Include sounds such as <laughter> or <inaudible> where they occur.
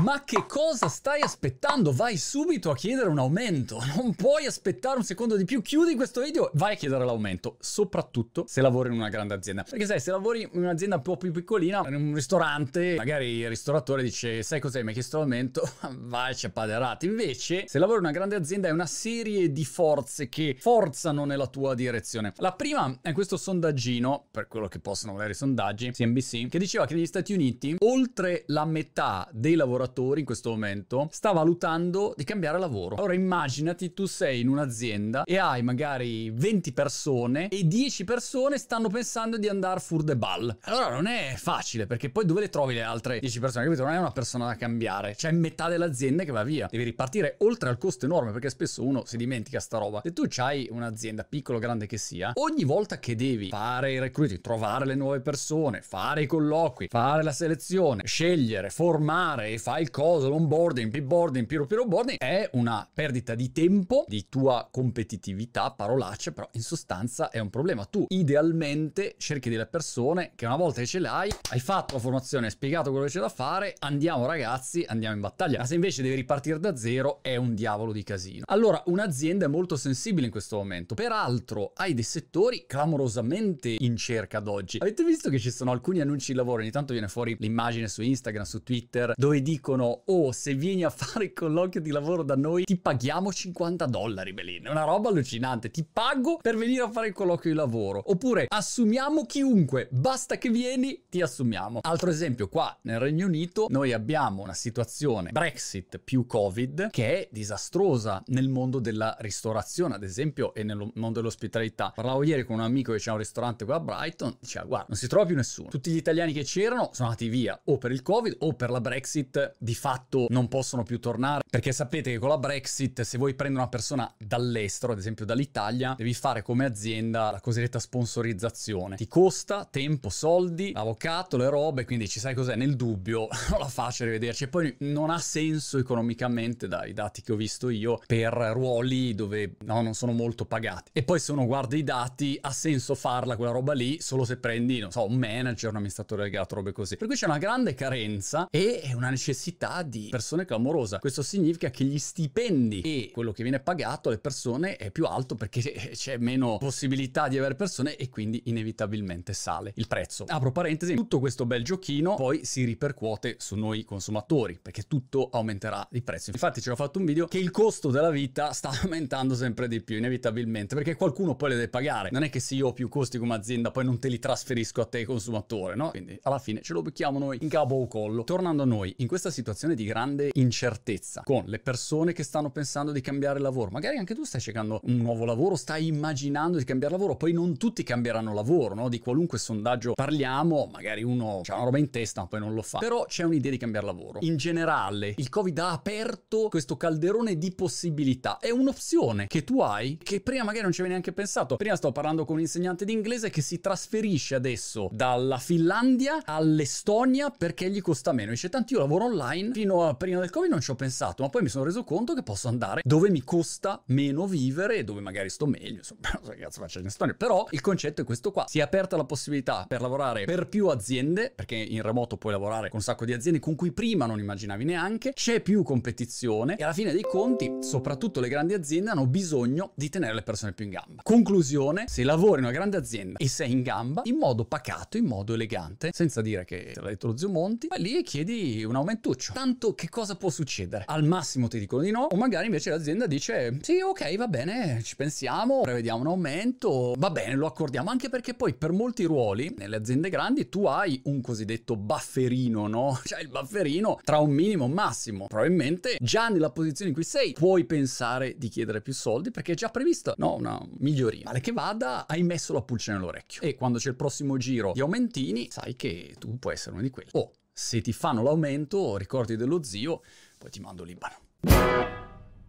Ma che cosa stai aspettando? Vai subito a chiedere un aumento. <laughs> Non puoi aspettare un secondo di più. Chiudi questo video, vai a chiedere l'aumento. Soprattutto se lavori in una grande azienda. Perché sai, se lavori in un'azienda un po' più piccolina, in un ristorante, magari il ristoratore dice: Sai cos'è? Mi hai chiesto l'aumento? <laughs> vai, ci appaderati. Invece, se lavori in una grande azienda, è una serie di forze che forzano nella tua direzione. La prima è questo sondaggino, per quello che possono volere i sondaggi, CNBC, che diceva che negli Stati Uniti, oltre la metà dei lavoratori lavoratori in questo momento sta valutando di cambiare lavoro. Ora immaginati tu sei in un'azienda e hai magari 20 persone e 10 persone stanno pensando di andare fur de ball. Allora non è facile perché poi dove le trovi le altre 10 persone? Capito? Non è una persona da cambiare, c'è metà dell'azienda che va via. Devi ripartire oltre al costo enorme perché spesso uno si dimentica sta roba. Se tu hai un'azienda piccola o grande che sia, ogni volta che devi fare i recruiting, trovare le nuove persone, fare i colloqui, fare la selezione, scegliere, formare e il coso, l'onboarding, p-boarding, peer-to-peer boarding, è una perdita di tempo, di tua competitività, parolacce, però in sostanza è un problema. Tu idealmente cerchi delle persone che una volta che ce l'hai, hai fatto la formazione, hai spiegato quello che c'è da fare, andiamo ragazzi, andiamo in battaglia. Ma se invece devi ripartire da zero, è un diavolo di casino. Allora, un'azienda è molto sensibile in questo momento. Peraltro, hai dei settori clamorosamente in cerca ad oggi. Avete visto che ci sono alcuni annunci di lavoro, ogni tanto viene fuori l'immagine su Instagram, su Twitter, dove dicono dicono oh se vieni a <laughs> fare il colloquio di lavoro da noi ti paghiamo 50 dollari Belin. È una roba allucinante. Ti pago per venire a fare il colloquio di lavoro. Oppure assumiamo chiunque basta che vieni ti assumiamo. Altro esempio qua nel Regno Unito noi abbiamo una situazione Brexit più Covid che è disastrosa nel mondo della ristorazione ad esempio e nel mondo dell'ospitalità. Parlavo ieri con un amico che c'è un ristorante qua a Brighton diceva guarda non si trova più nessuno. Tutti gli italiani che c'erano sono andati via o per il Covid o per la Brexit di fatto non possono più tornare perché sapete che con la Brexit se vuoi prendere una persona dall'estero, ad esempio dall'Italia, devi fare come azienda la cosiddetta sponsorizzazione. Ti costa tempo, soldi, avvocato, le robe, quindi ci sai cos'è nel dubbio, <laughs> non la faccio rivederci e poi non ha senso economicamente dai dati che ho visto io per ruoli dove no, non sono molto pagati. E poi se uno guarda i dati ha senso farla quella roba lì solo se prendi, non so, un manager, un amministratore delegato, robe così. Per cui c'è una grande carenza e una necessità necessità di persone clamorosa. Questo significa che gli stipendi e quello che viene pagato alle persone è più alto perché <laughs> c'è meno possibilità di avere persone e quindi inevitabilmente sale il prezzo. Apro parentesi, tutto questo bel giochino poi si ripercuote su noi consumatori perché tutto aumenterà di prezzo. Infatti ci ho fatto un video che il costo della vita <laughs> sta aumentando sempre di più inevitabilmente perché qualcuno poi le deve pagare. Non è che se io ho più costi come azienda poi non te li trasferisco a te consumatore, no? Quindi alla fine ce lo becchiamo noi in capo o collo. Tornando a noi, in questa situazione di grande incertezza, con le persone che stanno pensando di cambiare lavoro, magari anche tu stai cercando un nuovo lavoro, stai immaginando di cambiare lavoro, poi non tutti cambieranno lavoro, no? Di qualunque sondaggio parliamo, magari uno ha una roba in testa ma poi non lo fa, però c'è un'idea di cambiare lavoro. In generale, il Covid ha aperto questo calderone di possibilità, è un'opzione che tu hai che prima magari non ci avevi neanche pensato. Prima stavo parlando con un insegnante di inglese che si trasferisce adesso dalla Finlandia all'Estonia perché gli costa meno. Dice, tanto io lavoro online online. Fino a prima del covid non ci ho pensato ma poi mi sono reso conto che posso andare dove mi costa meno vivere e dove magari sto meglio insomma non so che cazzo faccio in storia però il concetto è questo qua. Si è aperta la possibilità per lavorare per più aziende perché in remoto puoi lavorare con un sacco di aziende con cui prima non immaginavi neanche. C'è più competizione e alla fine dei conti soprattutto le grandi aziende hanno bisogno di tenere le persone più in gamba. Conclusione se lavori in una grande azienda e sei in gamba in modo pacato in modo elegante senza dire che te l'ha detto lo zio Monti vai lì e chiedi un aumentuccio faccio. Tanto che cosa può succedere? Al massimo ti dicono di no, o magari invece l'azienda dice sì, ok, va bene, ci pensiamo, prevediamo un aumento, va bene, lo accordiamo, anche perché poi per molti ruoli nelle aziende grandi tu hai un cosiddetto bufferino, no? <laughs> Cioè il bufferino tra un minimo e un massimo. Probabilmente già nella posizione in cui sei puoi pensare di chiedere più soldi perché è già prevista, no, una miglioria. Male che vada, hai messo la pulce nell'orecchio. E quando c'è il prossimo giro di aumentini, sai che tu puoi essere uno di quelli. Oh, se ti fanno l'aumento, ricordi dello zio, poi ti mando l'Ibano.